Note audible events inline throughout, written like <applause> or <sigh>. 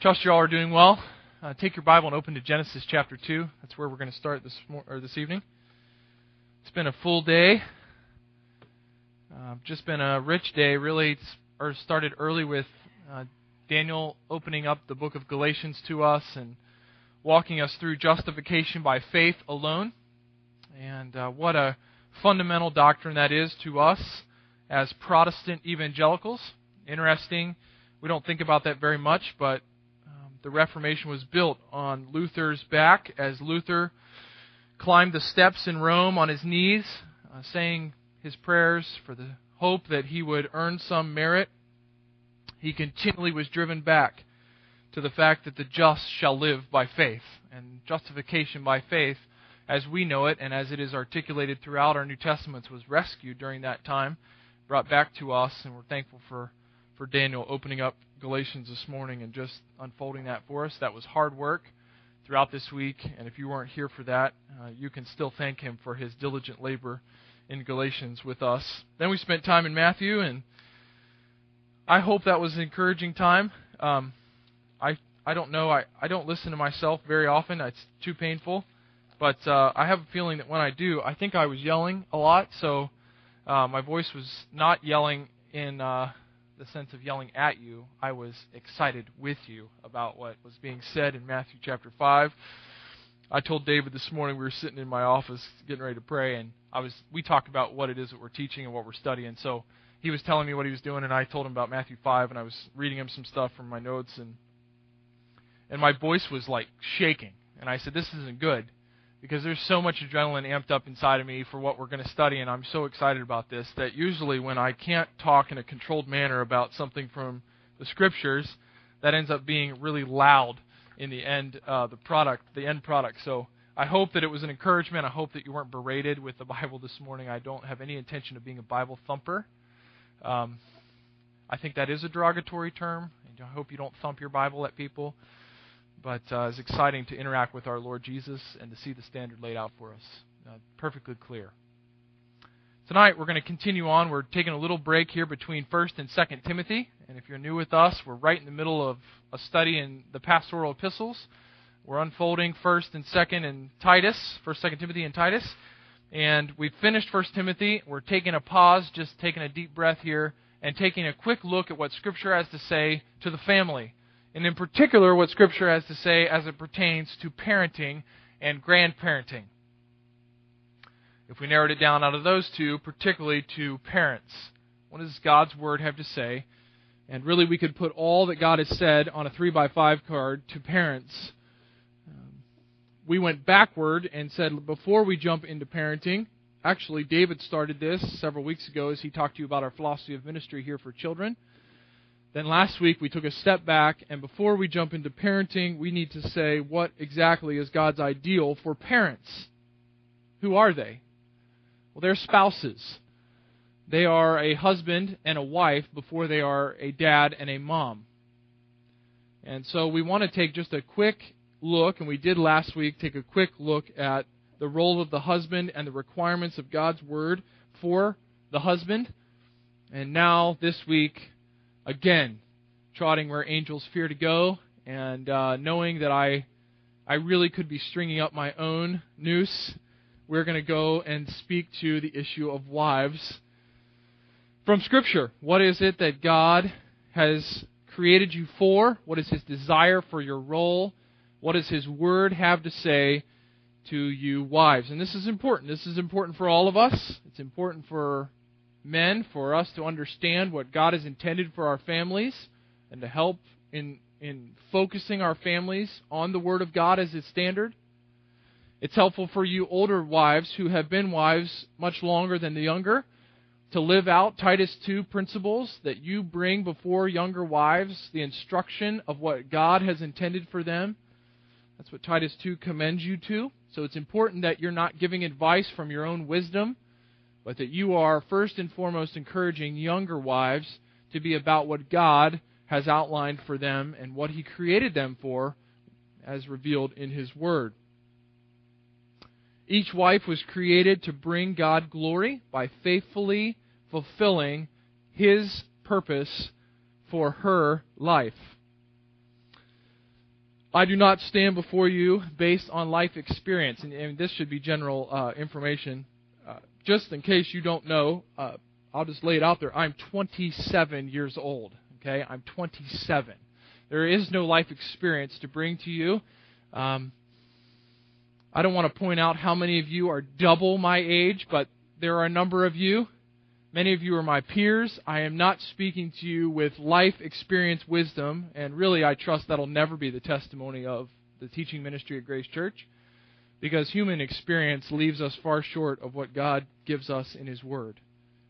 Trust you all are doing well. Uh, take your Bible and open to Genesis chapter 2. That's where we're going to start this mor- or this evening. It's been a full day. Uh, just been a rich day. Really, it's, or started early with uh, Daniel opening up the book of Galatians to us and walking us through justification by faith alone. And uh, what a fundamental doctrine that is to us as Protestant evangelicals. Interesting. We don't think about that very much, but the Reformation was built on Luther's back as Luther climbed the steps in Rome on his knees, uh, saying his prayers for the hope that he would earn some merit. He continually was driven back to the fact that the just shall live by faith. And justification by faith, as we know it and as it is articulated throughout our New Testaments, was rescued during that time, brought back to us, and we're thankful for, for Daniel opening up Galatians this morning and just unfolding that for us. That was hard work throughout this week, and if you weren't here for that, uh, you can still thank him for his diligent labor in Galatians with us. Then we spent time in Matthew, and I hope that was an encouraging time. Um, I I don't know. I, I don't listen to myself very often. It's too painful. But uh, I have a feeling that when I do, I think I was yelling a lot. So uh, my voice was not yelling in uh, the sense of yelling at you. I was excited with you about what was being said in Matthew chapter 5. I told David this morning we were sitting in my office getting ready to pray, and I was we talked about what it is that we're teaching and what we're studying. So he was telling me what he was doing, and I told him about Matthew 5, and I was reading him some stuff from my notes, and and my voice was like shaking. And I said, "This isn't good." Because there's so much adrenaline amped up inside of me for what we're going to study, and I'm so excited about this that usually when I can't talk in a controlled manner about something from the scriptures, that ends up being really loud in the end, uh, the product, the end product. So I hope that it was an encouragement. I hope that you weren't berated with the Bible this morning. I don't have any intention of being a Bible thumper. Um, I think that is a derogatory term. And I hope you don't thump your Bible at people but uh, it's exciting to interact with our Lord Jesus and to see the standard laid out for us. Uh, perfectly clear. Tonight we're going to continue on. We're taking a little break here between 1st and 2nd Timothy. And if you're new with us, we're right in the middle of a study in the pastoral epistles. We're unfolding 1st and 2nd and Titus, 1st, 2nd Timothy and Titus. And we've finished 1st Timothy. We're taking a pause, just taking a deep breath here, and taking a quick look at what Scripture has to say to the family and in particular what Scripture has to say as it pertains to parenting and grandparenting. If we narrowed it down out of those two, particularly to parents, what does God's Word have to say? And really, we could put all that God has said on a 3 by 5 card to parents. Um, we went backward and said, before we jump into parenting, actually, David started this several weeks ago as he talked to you about our philosophy of ministry here for children. Then last week we took a step back, and before we jump into parenting, we need to say what exactly is God's ideal for parents. Who are they? Well, they're spouses. They are a husband and a wife before they are a dad and a mom. And so we want to take just a quick look, and we did last week take a quick look at the role of the husband and the requirements of God's word for the husband. And now, this week, again, trotting where angels fear to go, and uh, knowing that I, I really could be stringing up my own noose, we're going to go and speak to the issue of wives from Scripture. What is it that God has created you for? What is His desire for your role? What does His Word have to say to you, wives? And this is important. This is important for all of us. It's important for men for us to understand what God has intended for our families and to help in in focusing our families on the Word of God as its standard. It's helpful for you older wives who have been wives much longer than the younger to live out Titus 2 principles that you bring before younger wives, the instruction of what God has intended for them. That's what Titus 2 commends you to. So it's important that you're not giving advice from your own wisdom but that you are first and foremost encouraging younger wives to be about what God has outlined for them and what He created them for as revealed in His Word. Each wife was created to bring God glory by faithfully fulfilling His purpose for her life. I do not stand before you based on life experience, and, and this should be general uh, information. Just in case you don't know, uh, I'll just lay it out there. I'm 27 years old. Okay, I'm 27. There is no life experience to bring to you. Um, I don't want to point out how many of you are double my age, but there are a number of you. Many of you are my peers. I am not speaking to you with life experience wisdom, and really I trust that'll never be the testimony of the teaching ministry at Grace Church, because human experience leaves us far short of what God gives us in His Word.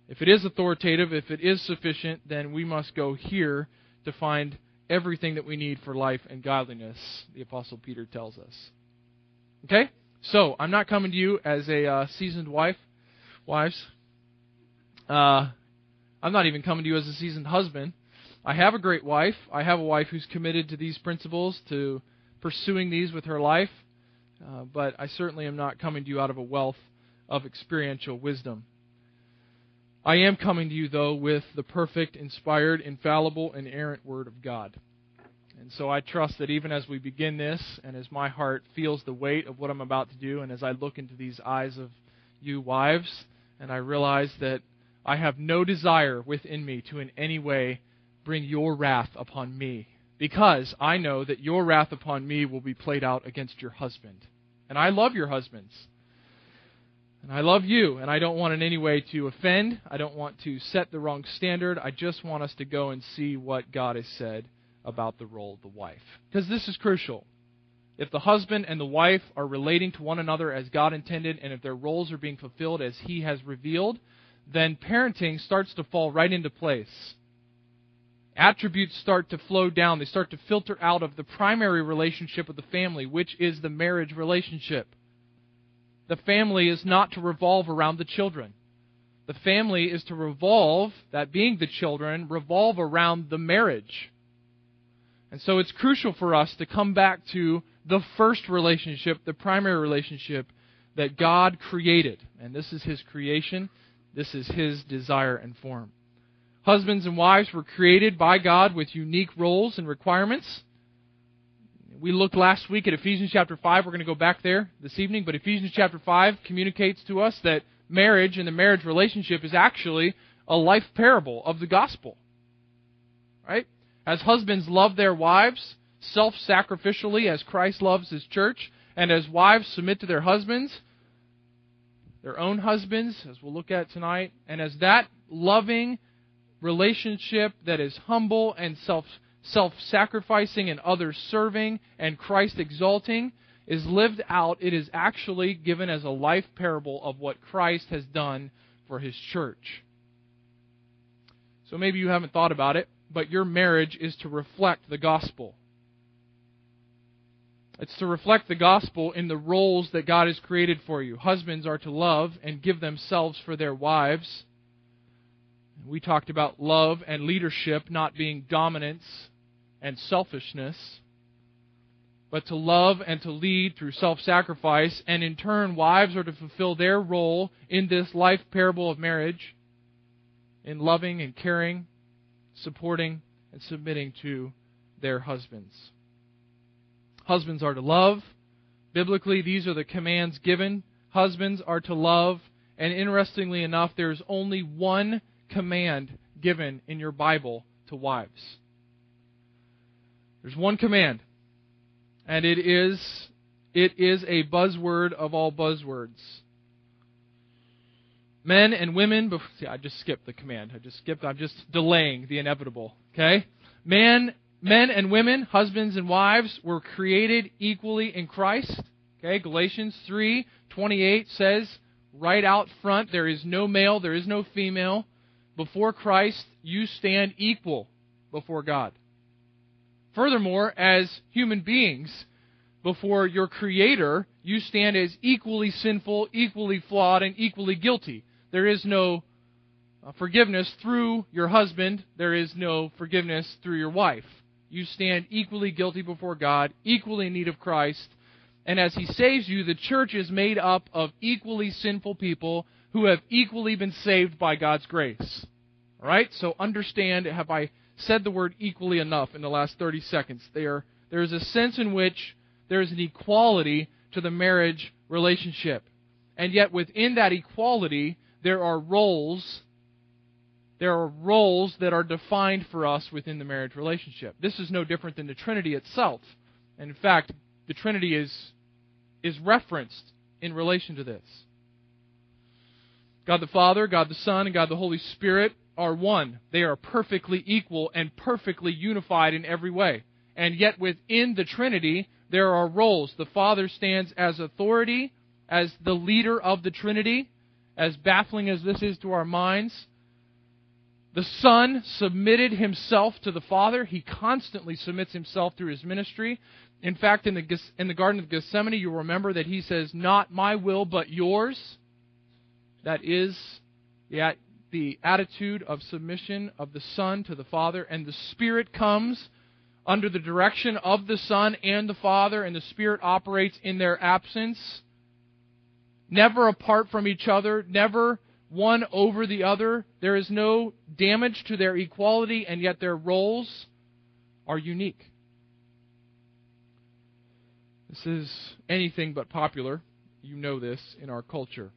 If it is authoritative, if it is sufficient, then we must go here to find everything that we need for life and godliness, the Apostle Peter tells us. Okay? So, I'm not coming to you as a uh, seasoned wife, wives. Uh, I'm not even coming to you as a seasoned husband. I have a great wife. I have a wife who's committed to these principles, to pursuing these with her life. Uh, but I certainly am not coming to you out of a wealth of experiential wisdom. I am coming to you, though, with the perfect, inspired, infallible, and errant Word of God. And so I trust that even as we begin this, and as my heart feels the weight of what I'm about to do, and as I look into these eyes of you wives, and I realize that I have no desire within me to in any way bring your wrath upon me, because I know that your wrath upon me will be played out against your husband. And I love your husbands. And I love you, and I don't want in any way to offend. I don't want to set the wrong standard. I just want us to go and see what God has said about the role of the wife. Because this is crucial. If the husband and the wife are relating to one another as God intended, and if their roles are being fulfilled as He has revealed, then parenting starts to fall right into place. Attributes start to flow down. They start to filter out of the primary relationship of the family, which is the marriage relationship. The family is not to revolve around the children. The family is to revolve, that being the children, revolve around the marriage. And so it's crucial for us to come back to the first relationship, the primary relationship that God created. And this is His creation, this is His desire and form. Husbands and wives were created by God with unique roles and requirements. We looked last week at Ephesians chapter 5. We're going to go back there this evening, but Ephesians chapter 5 communicates to us that marriage and the marriage relationship is actually a life parable of the gospel. Right? As husbands love their wives self sacrificially as Christ loves his church, and as wives submit to their husbands, their own husbands, as we'll look at tonight, and as that loving relationship that is humble and self self sacrificing and others serving and Christ exalting is lived out, it is actually given as a life parable of what Christ has done for his church. So maybe you haven't thought about it, but your marriage is to reflect the gospel. It's to reflect the gospel in the roles that God has created for you. Husbands are to love and give themselves for their wives. We talked about love and leadership not being dominance and selfishness, but to love and to lead through self sacrifice. And in turn, wives are to fulfill their role in this life parable of marriage in loving and caring supporting, and submitting to their husbands. Husbands are to love. Biblically, these are the commands given. Husbands are to love. And interestingly enough, there's only one command given in your Bible to wives. There's one command. And it is it is a buzzword of all buzzwords. Men and women, see, I just skipped the command. I just skipped, I'm just delaying the inevitable. Okay? Man, men and women, husbands and wives, were created equally in Christ. Okay? Galatians 3:28 says, right out front, there is no male, there is no female. Before Christ, you stand equal before God. Furthermore, as human beings, before your Creator, you stand as equally sinful, equally flawed, and equally guilty. There is no uh, forgiveness through your husband, there is no forgiveness through your wife. You stand equally guilty before God, equally in need of Christ. And as He saves you, the church is made up of equally sinful people who have equally been saved by God's grace. All right? So understand, have I said the word equally enough in the last 30 seconds? They are, There is a sense in which there is an equality to the marriage relationship. And yet, within that equality, there are roles. There are roles that are defined for us within the marriage relationship. This is no different than the Trinity itself. And in fact, the Trinity is, is referenced in relation to this. God the Father, God the Son, and God the Holy Spirit are one. They are perfectly equal and perfectly unified in every way. And yet within the Trinity, there are roles. The Father stands as authority, as the leader of the Trinity, as baffling as this is to our minds. The Son submitted himself to the Father. He constantly submits himself through his ministry. In fact, in the, in the Garden of Gethsemane, you remember that he says, Not my will, but yours. That is the, the attitude of submission of the Son to the Father. And the Spirit comes under the direction of the Son and the Father, and the Spirit operates in their absence, never apart from each other, never one over the other. There is no damage to their equality, and yet their roles are unique. This is anything but popular. You know this in our culture.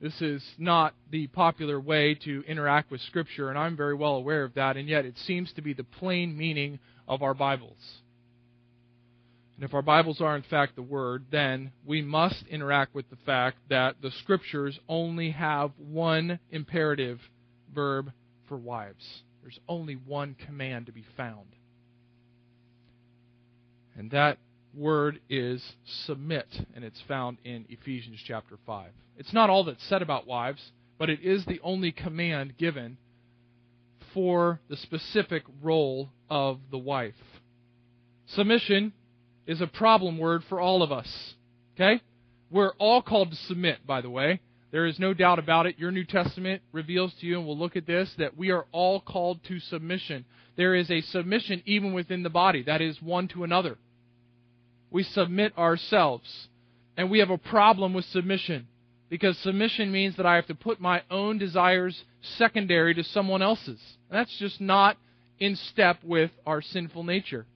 This is not the popular way to interact with Scripture, and I'm very well aware of that, and yet it seems to be the plain meaning of our Bibles. And if our Bibles are in fact the Word, then we must interact with the fact that the Scriptures only have one imperative verb for wives. There's only one command to be found. And that word is submit, and it's found in Ephesians chapter 5. It's not all that's said about wives, but it is the only command given for the specific role of the wife. Submission is a problem word for all of us. Okay? We're all called to submit, by the way. There is no doubt about it. Your New Testament reveals to you, and we'll look at this, that we are all called to submission. There is a submission even within the body, that is, one to another we submit ourselves. And we have a problem with submission because submission means that I have to put my own desires secondary to someone else's. That's just not in step with our sinful nature.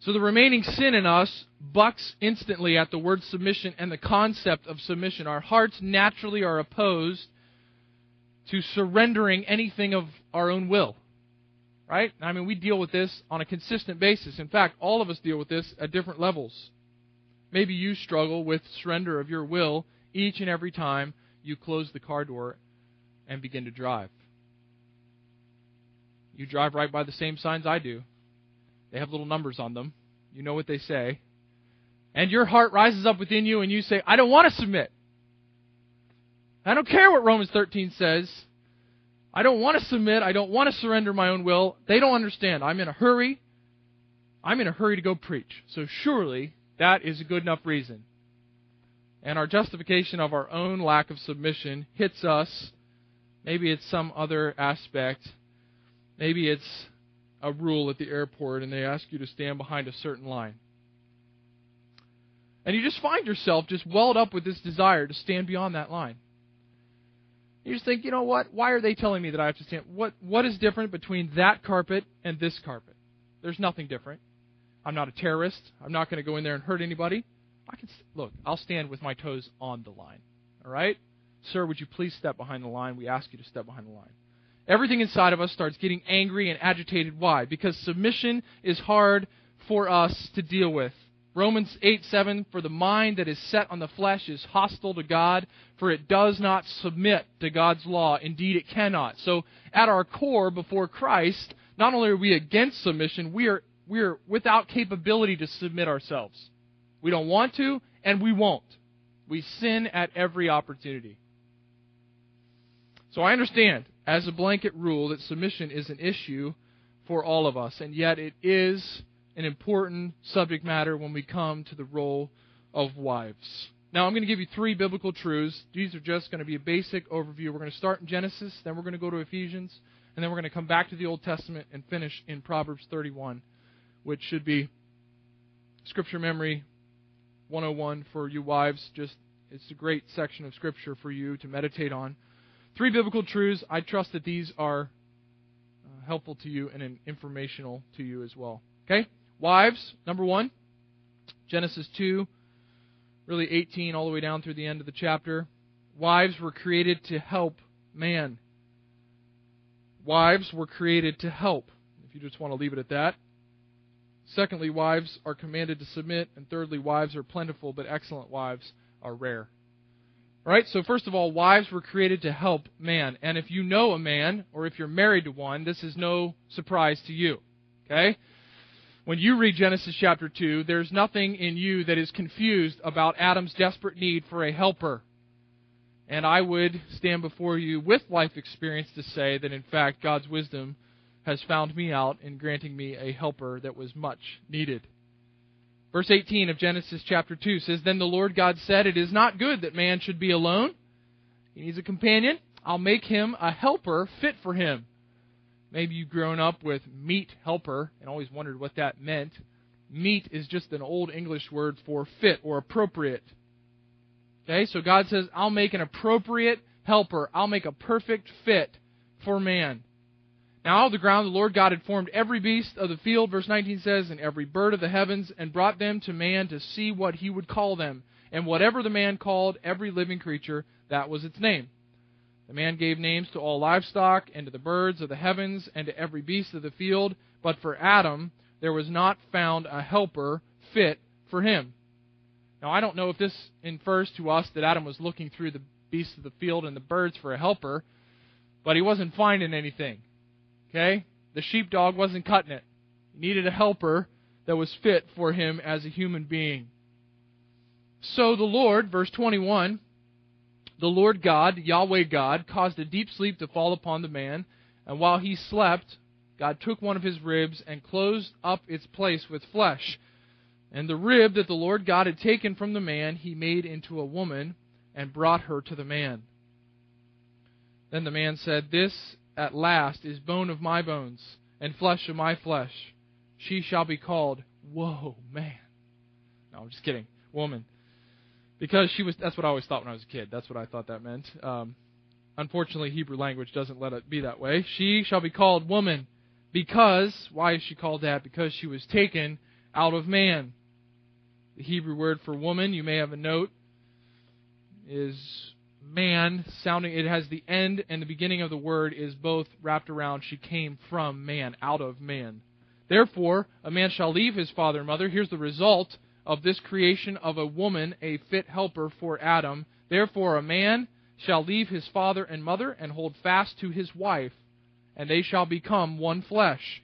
So the remaining sin in us bucks instantly at the word submission and the concept of submission. Our hearts naturally are opposed to surrendering anything of our own will right? I mean, we deal with this on a consistent basis. In fact, all of us deal with this at different levels. Maybe you struggle with surrender of your will each and every time you close the car door and begin to drive. You drive right by the same signs I do. They have little numbers on them. You know what they say. And your heart rises up within you and you say, I don't want to submit. I don't care what Romans 13 says. I don't want to submit. I don't want to surrender my own will. They don't understand. I'm in a hurry. I'm in a hurry to go preach. So surely that is a good enough reason. And our justification of our own lack of submission hits us. Maybe it's some other aspect. Maybe it's a rule at the airport and they ask you to stand behind a certain line. And you just find yourself just welled up with this desire to stand beyond that line. You just think, you know what? Why are they telling me that I have to stand? What What is different between that carpet and this carpet? There's nothing different. I'm not a terrorist. I'm not going to go in there and hurt anybody. I can look. I'll stand with my toes on the line. All right, sir. Would you please step behind the line? We ask you to step behind the line. Everything inside of us starts getting angry and agitated. Why? Because submission is hard for us to deal with. Romans 8 7 For the mind that is set on the flesh is hostile to God, for it does not submit to God's law. Indeed, it cannot. So, at our core, before Christ, not only are we against submission, we are, we are without capability to submit ourselves. We don't want to, and we won't. We sin at every opportunity. So, I understand, as a blanket rule, that submission is an issue for all of us, and yet it is an important subject matter when we come to the role of wives. Now, I'm going to give you three biblical truths. These are just going to be a basic overview. We're going to start in Genesis, then we're going to go to Ephesians, and then we're going to come back to the Old Testament and finish in Proverbs 31, which should be Scripture Memory 101 for you wives. Just it's a great section of Scripture for you to meditate on. Three biblical truths. I trust that these are uh, helpful to you and informational to you as well. Okay? Wives, number one, Genesis 2, really 18 all the way down through the end of the chapter. Wives were created to help man. Wives were created to help. If you just want to leave it at that. Secondly, wives are commanded to submit. And thirdly, wives are plentiful, but excellent wives are rare. Right, so first of all, wives were created to help man. And if you know a man, or if you're married to one, this is no surprise to you. Okay? When you read Genesis chapter 2, there's nothing in you that is confused about Adam's desperate need for a helper. And I would stand before you with life experience to say that, in fact, God's wisdom has found me out in granting me a helper that was much needed. Verse 18 of Genesis chapter 2 says, Then the Lord God said, It is not good that man should be alone. He needs a companion. I'll make him a helper fit for him. Maybe you've grown up with meet helper and always wondered what that meant. Meet is just an old English word for fit or appropriate. Okay, so God says, I'll make an appropriate helper. I'll make a perfect fit for man. Now out of the ground the Lord God had formed every beast of the field, verse 19 says, and every bird of the heavens, and brought them to man to see what he would call them. And whatever the man called every living creature, that was its name. The man gave names to all livestock, and to the birds of the heavens, and to every beast of the field. But for Adam there was not found a helper fit for him. Now I don't know if this infers to us that Adam was looking through the beasts of the field and the birds for a helper, but he wasn't finding anything. Okay? The sheepdog wasn't cutting it. He needed a helper that was fit for him as a human being. So the Lord, verse 21, the Lord God, Yahweh God, caused a deep sleep to fall upon the man, and while he slept, God took one of his ribs and closed up its place with flesh. And the rib that the Lord God had taken from the man, he made into a woman and brought her to the man. Then the man said, This at last is bone of my bones and flesh of my flesh. She shall be called, Whoa, man. No, I'm just kidding. Woman. Because she was, that's what I always thought when I was a kid. That's what I thought that meant. Um, unfortunately, Hebrew language doesn't let it be that way. She shall be called woman because, why is she called that? Because she was taken out of man. The Hebrew word for woman, you may have a note, is man sounding it has the end and the beginning of the word is both wrapped around she came from man out of man therefore a man shall leave his father and mother here's the result of this creation of a woman a fit helper for adam. Therefore a man shall leave his father and mother and hold fast to his wife and they shall become one flesh.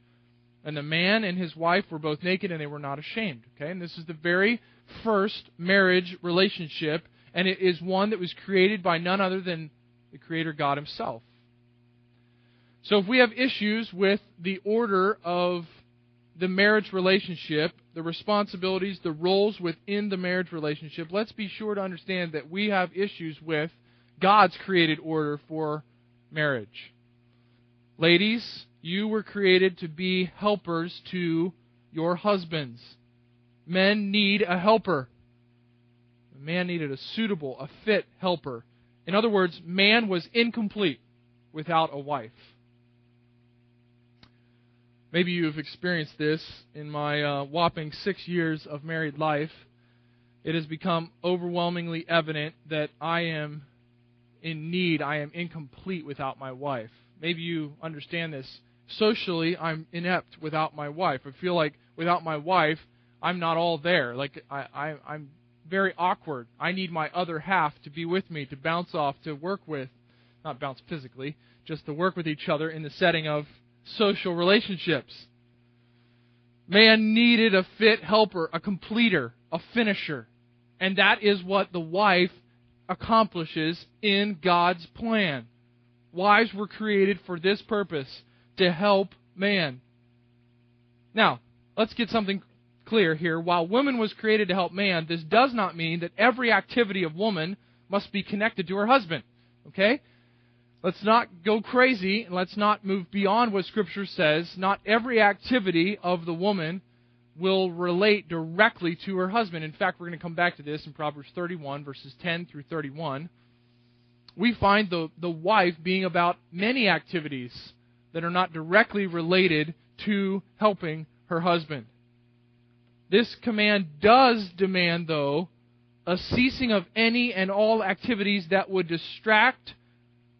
And the man and his wife were both naked and they were not ashamed. Okay? And this is the very first marriage relationship and it is one that was created by none other than the Creator God Himself. So if we have issues with the order of the marriage relationship, the responsibilities, the roles within the marriage relationship, let's be sure to understand that we have issues with God's created order for marriage. Ladies, you were created to be helpers to your husbands. Men need a helper. Man needed a suitable, a fit helper. In other words, man was incomplete without a wife. Maybe you've experienced this in my uh, whopping six years of married life. It has become overwhelmingly evident that I am in need, I am incomplete without my wife. Maybe you understand this. Socially, I'm inept without my wife. I feel like without my wife, I'm not all there. Like I, I, I'm very awkward. I need my other half to be with me, to bounce off, to work with. Not bounce physically, just to work with each other in the setting of social relationships. Man needed a fit helper, a completer, a finisher. And that is what the wife accomplishes in God's plan. Wives were created for this purpose to help man. Now, let's get something clear here. While woman was created to help man, this does not mean that every activity of woman must be connected to her husband. Okay? Let's not go crazy let's not move beyond what Scripture says. Not every activity of the woman will relate directly to her husband. In fact, we're going to come back to this in Proverbs 31, verses 10 through 31. We find the, the wife being about many activities that are not directly related to helping her husband. This command does demand, though, a ceasing of any and all activities that would distract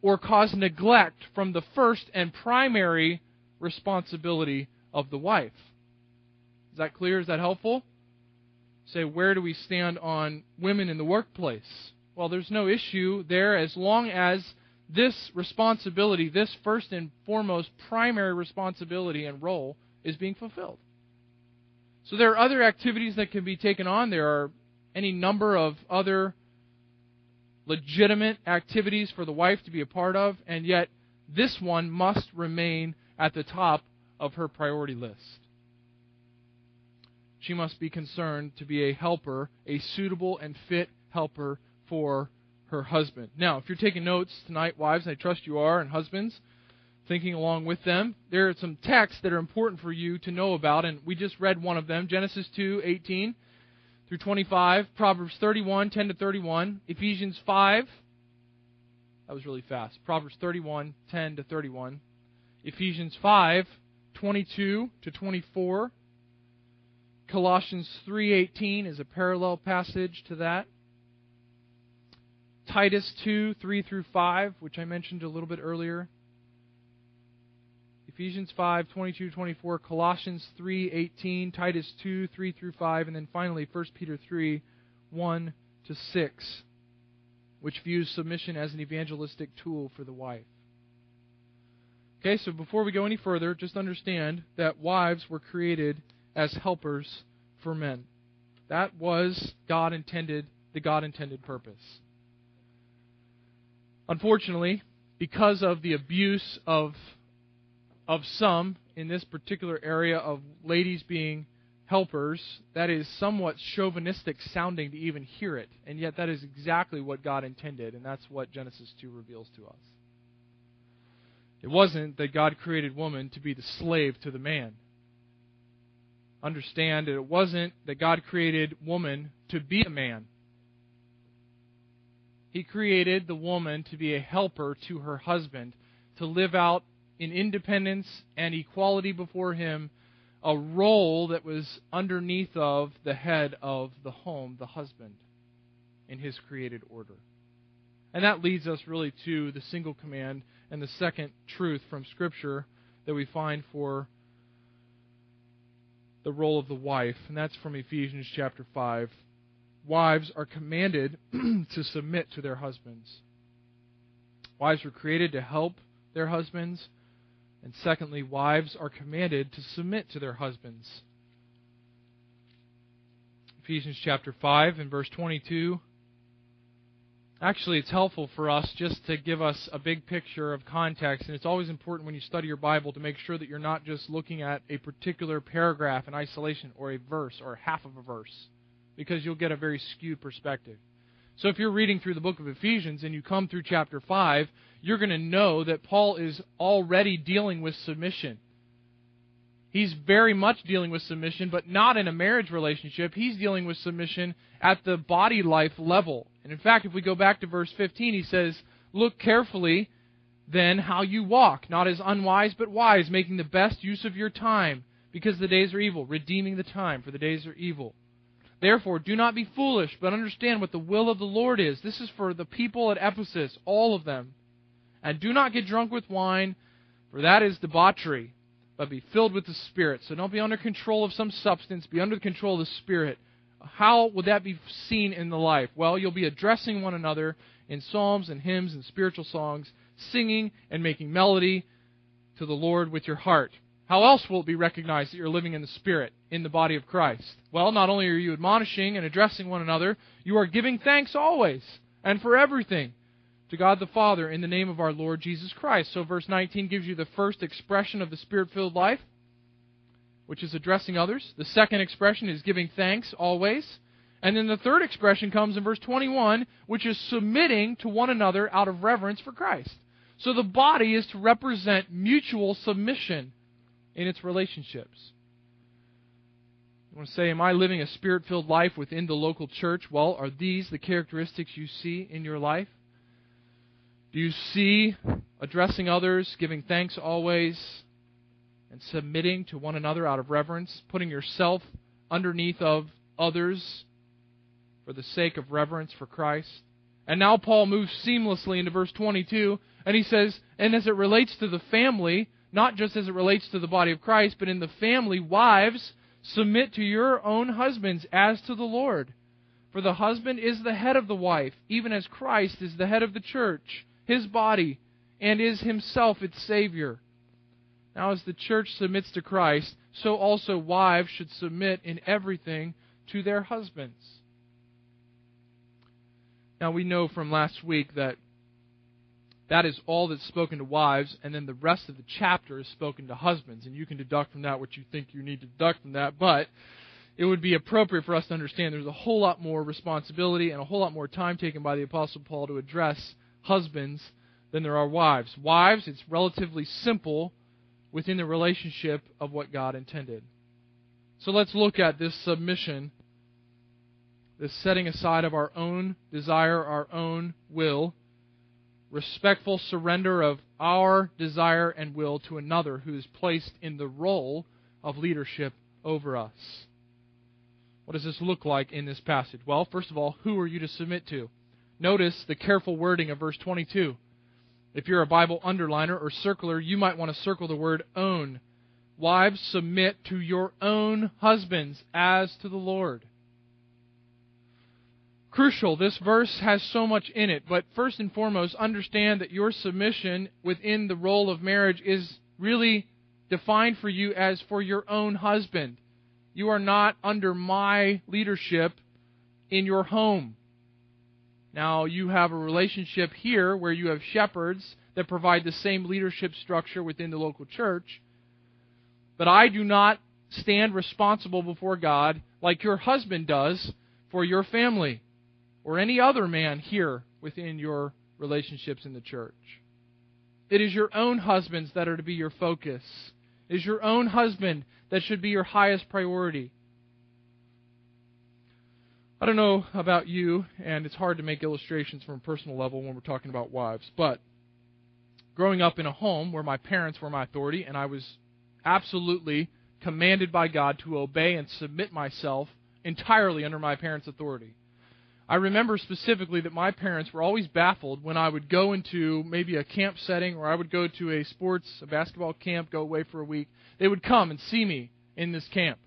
or cause neglect from the first and primary responsibility of the wife. Is that clear? Is that helpful? Say, where do we stand on women in the workplace? Well, there's no issue there as long as this responsibility, this first and foremost primary responsibility and role, is being fulfilled. So there are other activities that can be taken on. There are any number of other legitimate activities for the wife to be a part of, and yet this one must remain at the top of her priority list. She must be concerned to be a helper, a suitable and fit helper for her husband. Now, if you're taking notes tonight, wives, I trust you are, and husbands, thinking along with them, there are some texts that are important for you to know about, and we just read one of them Genesis 2 18 through 25, Proverbs 31 10 to 31, Ephesians 5. That was really fast. Proverbs 31 10 to 31, Ephesians 5 22 to 24. Colossians 3:18 is a parallel passage to that. Titus 2, 3 through 5, which I mentioned a little bit earlier. Ephesians 5, 22 24, Colossians 3, 18, Titus 2, 3 through 5, and then finally 1 Peter 3, 1 to 6, which views submission as an evangelistic tool for the wife. Okay, so before we go any further, just understand that wives were created as helpers for men. That was God intended, the God intended purpose. Unfortunately, because of the abuse of of some in this particular area of ladies being helpers, that is somewhat chauvinistic sounding to even hear it. And yet that is exactly what God intended, and that's what Genesis 2 reveals to us. It wasn't that God created woman to be the slave to the man. Understand that it wasn't that God created woman to be a man. He created the woman to be a helper to her husband, to live out in independence and equality before him a role that was underneath of the head of the home, the husband, in his created order. And that leads us really to the single command and the second truth from Scripture that we find for the role of the wife, and that's from Ephesians chapter 5, wives are commanded <clears throat> to submit to their husbands. Wives were created to help their husbands. And secondly, wives are commanded to submit to their husbands. Ephesians chapter 5 and verse 22. Actually, it's helpful for us just to give us a big picture of context, and it's always important when you study your Bible to make sure that you're not just looking at a particular paragraph in isolation or a verse or half of a verse because you'll get a very skewed perspective. So if you're reading through the book of Ephesians and you come through chapter 5, you're going to know that Paul is already dealing with submission. He's very much dealing with submission, but not in a marriage relationship. He's dealing with submission at the body life level. And in fact, if we go back to verse 15, he says, Look carefully then how you walk, not as unwise but wise, making the best use of your time, because the days are evil, redeeming the time, for the days are evil. Therefore, do not be foolish, but understand what the will of the Lord is. This is for the people at Ephesus, all of them. And do not get drunk with wine, for that is debauchery, but be filled with the Spirit. So don't be under control of some substance, be under the control of the Spirit. How would that be seen in the life? Well, you'll be addressing one another in psalms and hymns and spiritual songs, singing and making melody to the Lord with your heart how else will it be recognized that you're living in the Spirit, in the body of Christ? Well, not only are you admonishing and addressing one another, you are giving thanks always and for everything to God the Father in the name of our Lord Jesus Christ. So, verse 19 gives you the first expression of the Spirit filled life, which is addressing others. The second expression is giving thanks always. And then the third expression comes in verse 21, which is submitting to one another out of reverence for Christ. So the body is to represent mutual submission in its relationships. You want to say, Am I living a spirit filled life within the local church? Well, are these the characteristics you see in your life? Do you see addressing others, giving thanks always, and submitting to one another out of reverence, putting yourself underneath of others for the sake of reverence for Christ? And now Paul moves seamlessly into verse 22, and he says, And as it relates to the family, not just as it relates to the body of Christ, but in the family, wives, submit to your own husbands as to the Lord. For the husband is the head of the wife, even as Christ is the head of the church, his body, and is himself its Savior. Now, as the church submits to Christ, so also wives should submit in everything to their husbands. Now, we know from last week that that is all that's spoken to wives, and then the rest of the chapter is spoken to husbands. And you can deduct from that what you think you need to deduct from that, but it would be appropriate for us to understand there's a whole lot more responsibility and a whole lot more time taken by the Apostle Paul to address husbands than there are wives. Wives, it's relatively simple within the relationship of what God intended. So let's look at this submission, this setting aside of our own desire, our own will, respectful surrender of our desire and will to another who is placed in the role of leadership over us. What does this look like in this passage? Well, first of all, who are you to submit to? Notice the careful wording of verse 22. If you're a Bible underliner or circler, you might want to circle the word own. Wives, submit to your own husbands as to the Lord. Crucial, this verse has so much in it, but first and foremost, understand that your submission within the role of marriage is really defined for you as for your own husband. You are not under my leadership in your home. Now, you have a relationship here where you have shepherds that provide the same leadership structure within the local church. But I do not stand responsible before God like your husband does for your family or any other man here within your relationships in the church. It is your own husbands that are to be your focus. It is your own husband that should be your highest priority. I don't know about you, and it's hard to make illustrations from a personal level when we're talking about wives, but growing up in a home where my parents were my authority and I was absolutely commanded by God to obey and submit myself entirely under my parents' authority. I remember specifically that my parents were always baffled when I would go into maybe a camp setting or I would go to a sports, a basketball camp, go away for a week. They would come and see me in this camp.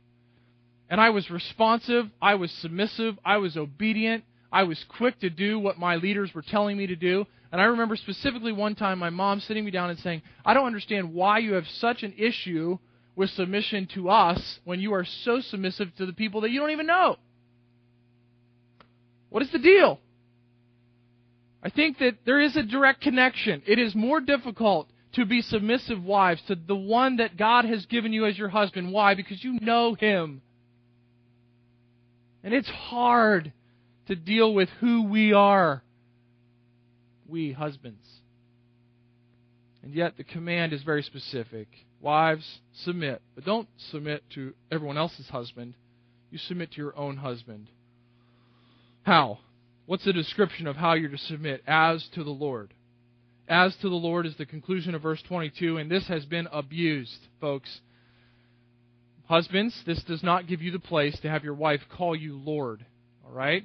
And I was responsive, I was submissive, I was obedient, I was quick to do what my leaders were telling me to do. And I remember specifically one time my mom sitting me down and saying, I don't understand why you have such an issue with submission to us when you are so submissive to the people that you don't even know. What is the deal? I think that there is a direct connection. It is more difficult to be submissive wives to the one that God has given you as your husband. Why? Because you know him. And it's hard to deal with who we are, we husbands. And yet the command is very specific. Wives, submit. But don't submit to everyone else's husband. You submit to your own husband. How? What's the description of how you're to submit? As to the Lord. As to the Lord is the conclusion of verse 22, and this has been abused, folks. Husbands, this does not give you the place to have your wife call you Lord. All right?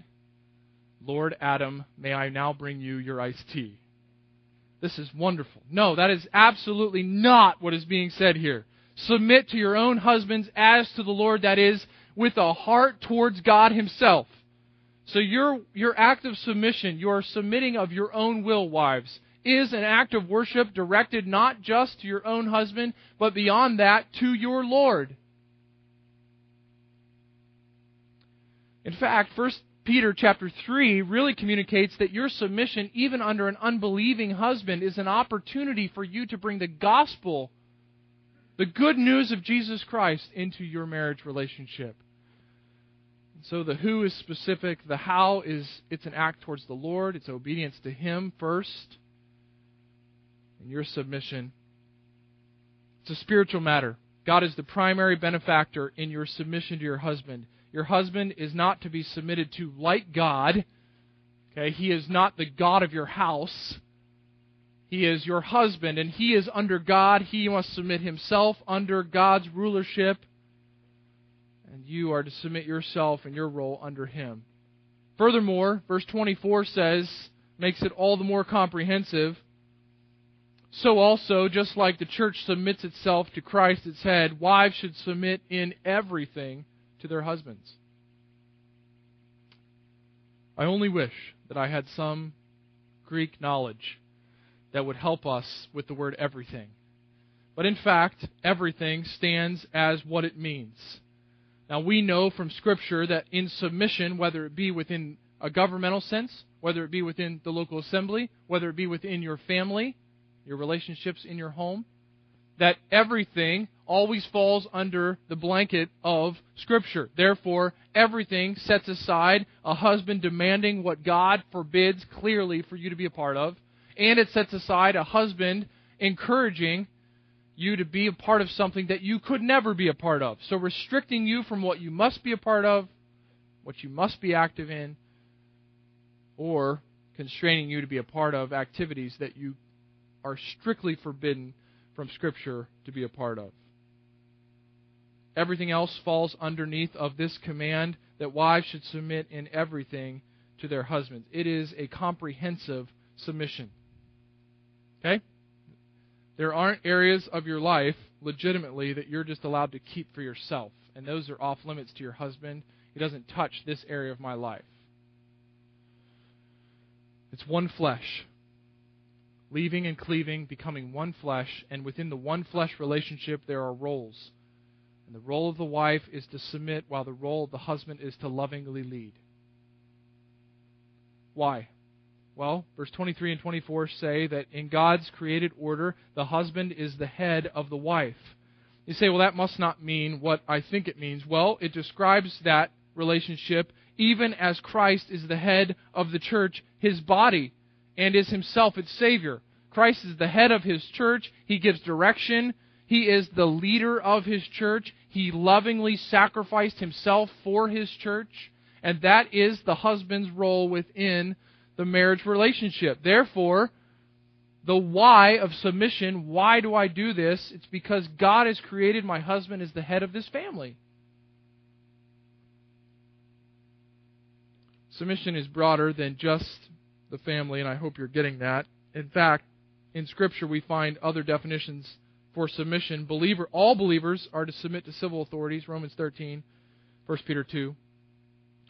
Lord Adam, may I now bring you your iced tea. This is wonderful. No, that is absolutely not what is being said here. Submit to your own husbands as to the Lord, that is, with a heart towards God Himself. So your, your act of submission, your submitting of your own will, wives, is an act of worship directed not just to your own husband, but beyond that to your Lord. In fact, 1 Peter chapter 3 really communicates that your submission, even under an unbelieving husband, is an opportunity for you to bring the gospel, the good news of Jesus Christ, into your marriage relationship. So the who is specific, the how is it's an act towards the Lord, it's obedience to Him first. And your submission. It's a spiritual matter. God is the primary benefactor in your submission to your husband. Your husband is not to be submitted to like God. Okay, he is not the God of your house. He is your husband, and he is under God. He must submit himself under God's rulership, you are to submit yourself and your role under him. Furthermore, verse 24 says, makes it all the more comprehensive. So also, just like the church submits itself to Christ its head, wives should submit in everything to their husbands. I only wish that I had some Greek knowledge that would help us with the word everything. But in fact, everything stands as what it means. Now, we know from Scripture that in submission, whether it be within a governmental sense, whether it be within the local assembly, whether it be within your family, your relationships in your home, that everything always falls under the blanket of Scripture. Therefore, everything sets aside a husband demanding what God forbids clearly for you to be a part of, and it sets aside a husband encouraging you to be a part of something that you could never be a part of. So, restricting you from what you must be a part of, what you must be active in, or constraining you to be a part of activities that you are strictly forbidden from Scripture to be a part of. Everything else falls underneath of this command that wives should submit in everything to their husbands. It is a comprehensive submission. Okay? There aren't areas of your life legitimately that you're just allowed to keep for yourself, and those are off limits to your husband. He doesn't touch this area of my life. It's one flesh. Leaving and cleaving, becoming one flesh, and within the one flesh relationship, there are roles. And the role of the wife is to submit, while the role of the husband is to lovingly lead. Why? Well, verse 23 and 24 say that in God's created order, the husband is the head of the wife. You say, well, that must not mean what I think it means. Well, it describes that relationship even as Christ is the head of the church, his body, and is himself its Savior. Christ is the head of his church. He gives direction. He is the leader of his church. He lovingly sacrificed himself for his church. And that is the husband's role within the marriage relationship. Therefore, the why of submission, why do I do this? It's because God has created my husband as the head of this family. Submission is broader than just the family, and I hope you're getting that. In fact, in Scripture we find other definitions for submission. Believer, all believers are to submit to civil authorities, Romans 13, 1 Peter 2.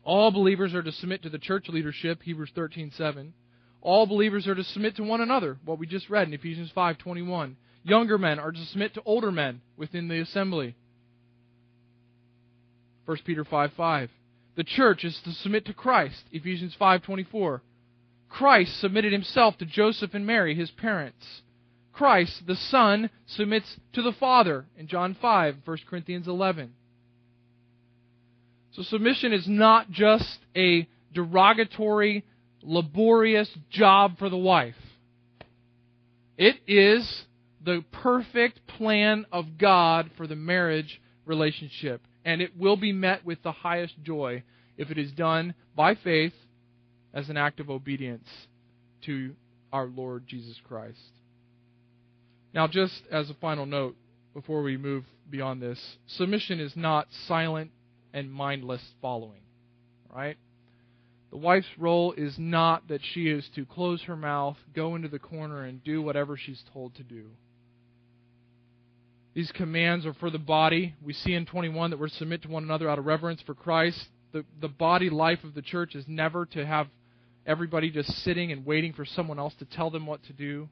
All believers are to submit to the church leadership, Hebrews 13:7. All believers are to submit to one another, what we just read in Ephesians 5:21. Younger men are to submit to older men within the assembly. 1 Peter 5:5. 5. The church is to submit to Christ, Ephesians 5:24. Christ submitted himself to Joseph and Mary, his parents. Christ, the Son, submits to the Father in John 5, 1 Corinthians 11. So submission is not just a derogatory, laborious job for the wife. It is the perfect plan of God for the marriage relationship. And it will be met with the highest joy if it is done by faith as an act of obedience to our Lord Jesus Christ. Now, just as a final note before we move beyond this, submission is not silent and mindless following. Right? The wife's role is not that she is to close her mouth, go into the corner, and do whatever she's told to do. These commands are for the body. We see in 21 that we're to submit to one another out of reverence for Christ. The, the body life of the church is never to have everybody just sitting and waiting for someone else to tell them what to do.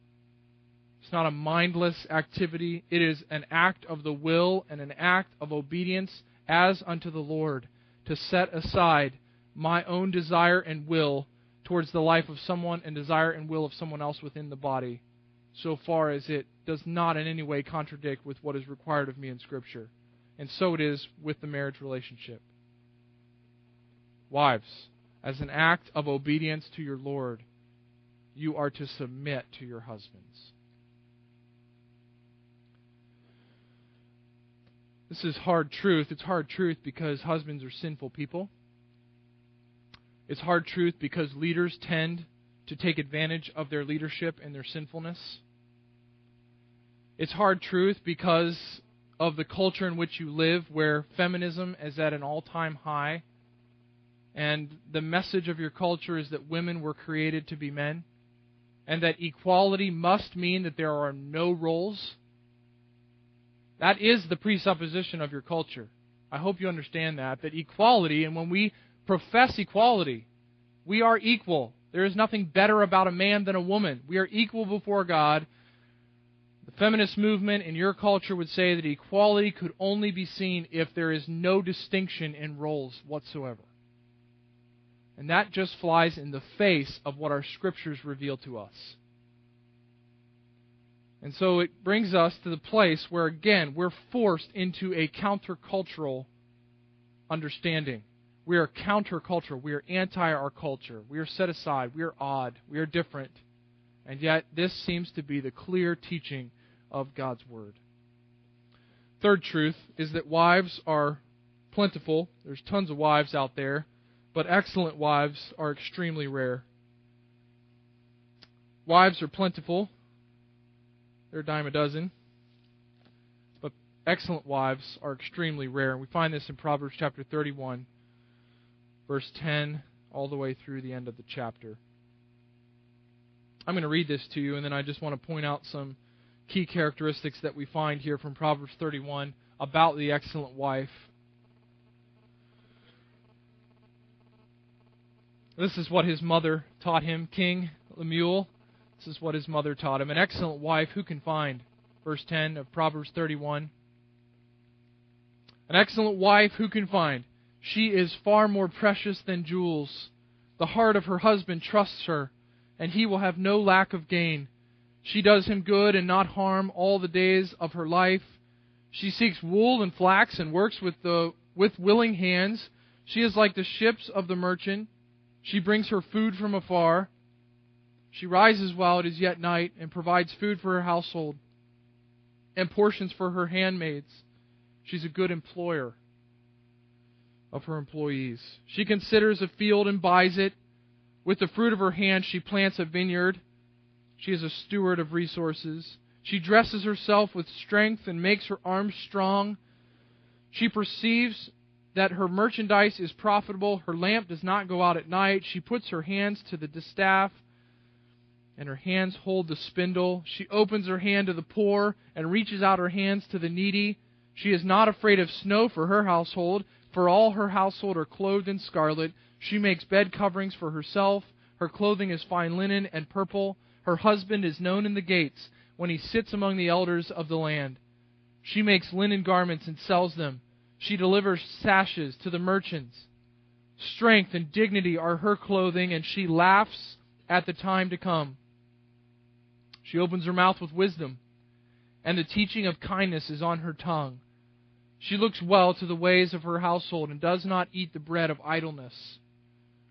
It's not a mindless activity. It is an act of the will and an act of obedience as unto the Lord, to set aside my own desire and will towards the life of someone and desire and will of someone else within the body, so far as it does not in any way contradict with what is required of me in Scripture. And so it is with the marriage relationship. Wives, as an act of obedience to your Lord, you are to submit to your husbands. This is hard truth. It's hard truth because husbands are sinful people. It's hard truth because leaders tend to take advantage of their leadership and their sinfulness. It's hard truth because of the culture in which you live, where feminism is at an all time high, and the message of your culture is that women were created to be men, and that equality must mean that there are no roles. That is the presupposition of your culture. I hope you understand that. That equality, and when we profess equality, we are equal. There is nothing better about a man than a woman. We are equal before God. The feminist movement in your culture would say that equality could only be seen if there is no distinction in roles whatsoever. And that just flies in the face of what our scriptures reveal to us. And so it brings us to the place where, again, we're forced into a countercultural understanding. We are countercultural. We are anti our culture. We are set aside. We are odd. We are different. And yet, this seems to be the clear teaching of God's Word. Third truth is that wives are plentiful. There's tons of wives out there, but excellent wives are extremely rare. Wives are plentiful. They're a dime a dozen. But excellent wives are extremely rare. And we find this in Proverbs chapter 31, verse 10, all the way through the end of the chapter. I'm going to read this to you, and then I just want to point out some key characteristics that we find here from Proverbs 31 about the excellent wife. This is what his mother taught him, King Lemuel. This is what his mother taught him. An excellent wife who can find? Verse 10 of Proverbs 31. An excellent wife who can find? She is far more precious than jewels. The heart of her husband trusts her, and he will have no lack of gain. She does him good and not harm all the days of her life. She seeks wool and flax and works with the with willing hands. She is like the ships of the merchant. She brings her food from afar. She rises while it is yet night and provides food for her household and portions for her handmaids. She's a good employer of her employees. She considers a field and buys it. With the fruit of her hand, she plants a vineyard. She is a steward of resources. She dresses herself with strength and makes her arms strong. She perceives that her merchandise is profitable. Her lamp does not go out at night. She puts her hands to the distaff and her hands hold the spindle. She opens her hand to the poor and reaches out her hands to the needy. She is not afraid of snow for her household, for all her household are clothed in scarlet. She makes bed coverings for herself. Her clothing is fine linen and purple. Her husband is known in the gates when he sits among the elders of the land. She makes linen garments and sells them. She delivers sashes to the merchants. Strength and dignity are her clothing, and she laughs at the time to come. She opens her mouth with wisdom, and the teaching of kindness is on her tongue. She looks well to the ways of her household and does not eat the bread of idleness.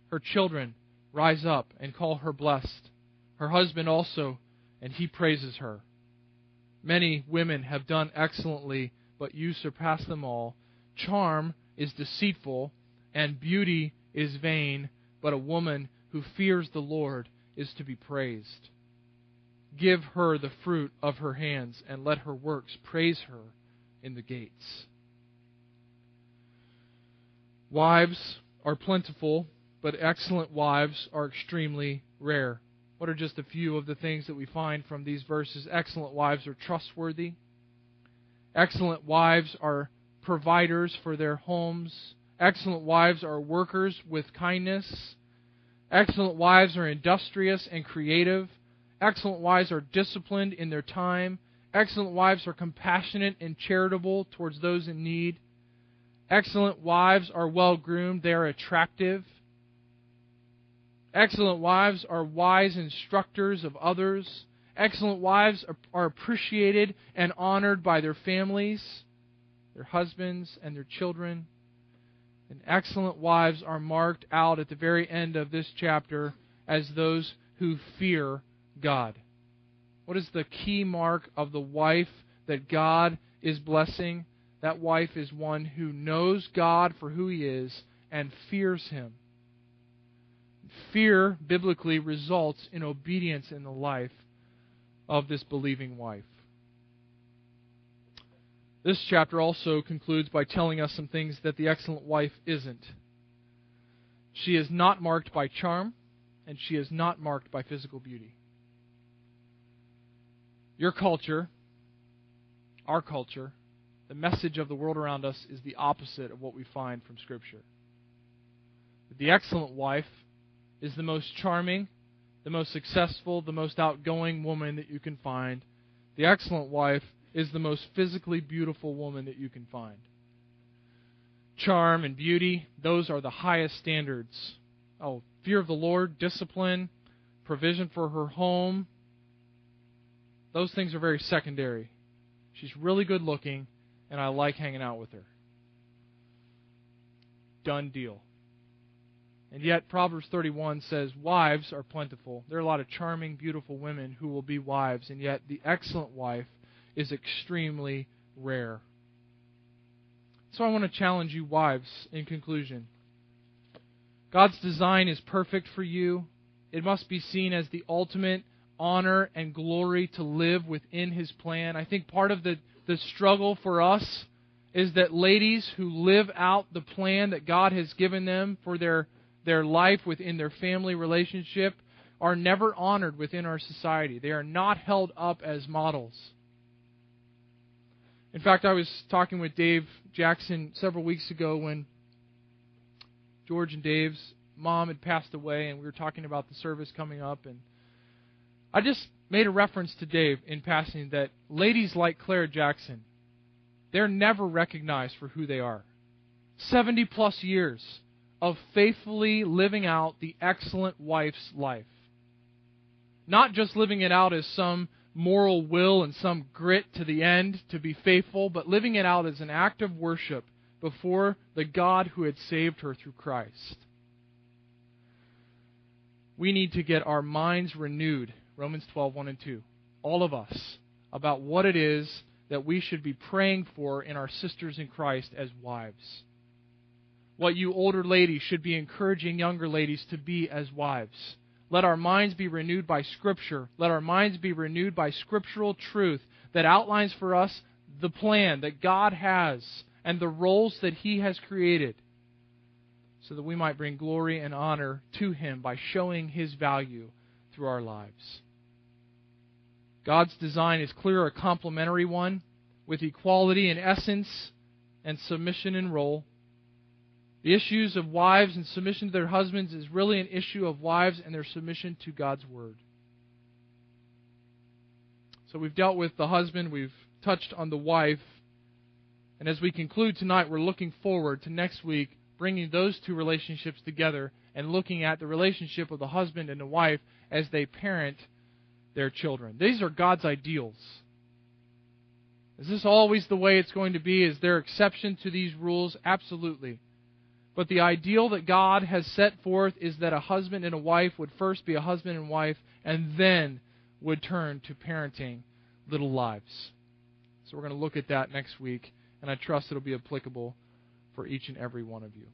Her children rise up and call her blessed. Her husband also, and he praises her. Many women have done excellently, but you surpass them all. Charm is deceitful, and beauty is vain, but a woman who fears the Lord is to be praised. Give her the fruit of her hands, and let her works praise her in the gates. Wives are plentiful, but excellent wives are extremely rare. What are just a few of the things that we find from these verses? Excellent wives are trustworthy. Excellent wives are providers for their homes. Excellent wives are workers with kindness. Excellent wives are industrious and creative. Excellent wives are disciplined in their time. Excellent wives are compassionate and charitable towards those in need. Excellent wives are well groomed, they are attractive. Excellent wives are wise instructors of others. Excellent wives are, appreciated and honored by their families, their husbands, and their children. And excellent wives are marked out at the very end of this chapter as those who fear God. What is the key mark of the wife that God is blessing? That wife is one who knows God for who He is and fears Him. fear biblically results in obedience in the life of this believing wife. This chapter also concludes by telling us some things that the excellent wife isn't. She is not marked by charm, and she is not marked by physical beauty. Your culture, our culture, the message of the world around us is the opposite of what we find from Scripture. The excellent wife is the most charming, the most successful, the most outgoing woman that you can find. The excellent wife is the most physically beautiful woman that you can find. Charm and beauty, those are the highest standards. Oh, fear of the Lord, discipline, provision for her home, those things are very secondary. She's really good looking, and I like hanging out with her. Done deal. And yet, Proverbs 31 says, Wives are plentiful. There are a lot of charming, beautiful women who will be wives, and yet the excellent wife is extremely rare. So I want to challenge you, wives, in conclusion. God's design is perfect for you. It must be seen as the ultimate honor and glory to live within His plan. I think part of the, the struggle for us is that ladies who live out the plan that God has given them for their, their life within their family relationship are never honored within our society. They are not held up as models. In fact, I was talking with Dave Jackson several weeks ago when George and Dave's mom had passed away, and we were talking about the service coming up. And I just made a reference to Dave in passing that ladies like Claire Jackson, they're never recognized for who they are. 70 plus years of faithfully living out the excellent wife's life. Not just living it out as some moral will and some grit to the end to be faithful, but living it out as an act of worship before the God who had saved her through Christ. We need to get our minds renewed, Romans 12, 1 and 2, all of us, about what it is that we should be praying for in our sisters in Christ as wives. What you older ladies should be encouraging younger ladies to be as wives let our minds be renewed by Scripture. Let our minds be renewed by scriptural truth that outlines for us the plan that God has and the roles that He has created so that we might bring glory and honor to Him by showing His value through our lives. God's design is clear a complementary one with equality in essence and submission in role. The issues of wives and submission to their husbands is really an issue of wives and their submission to God's Word. So we've dealt with the husband, we've touched on the wife, and as we conclude tonight, we're looking forward to next week bringing those two relationships together and looking at the relationship of the husband and the wife as they parent their children. These are God's ideals. Is this always the way it's going to be? Is there exception to these rules? Absolutely. But the ideal that God has set forth is that a husband and a wife would first be a husband and wife and then would turn to parenting little lives. So we're going to look at that next week, and I trust it'll be applicable for each and every one of you.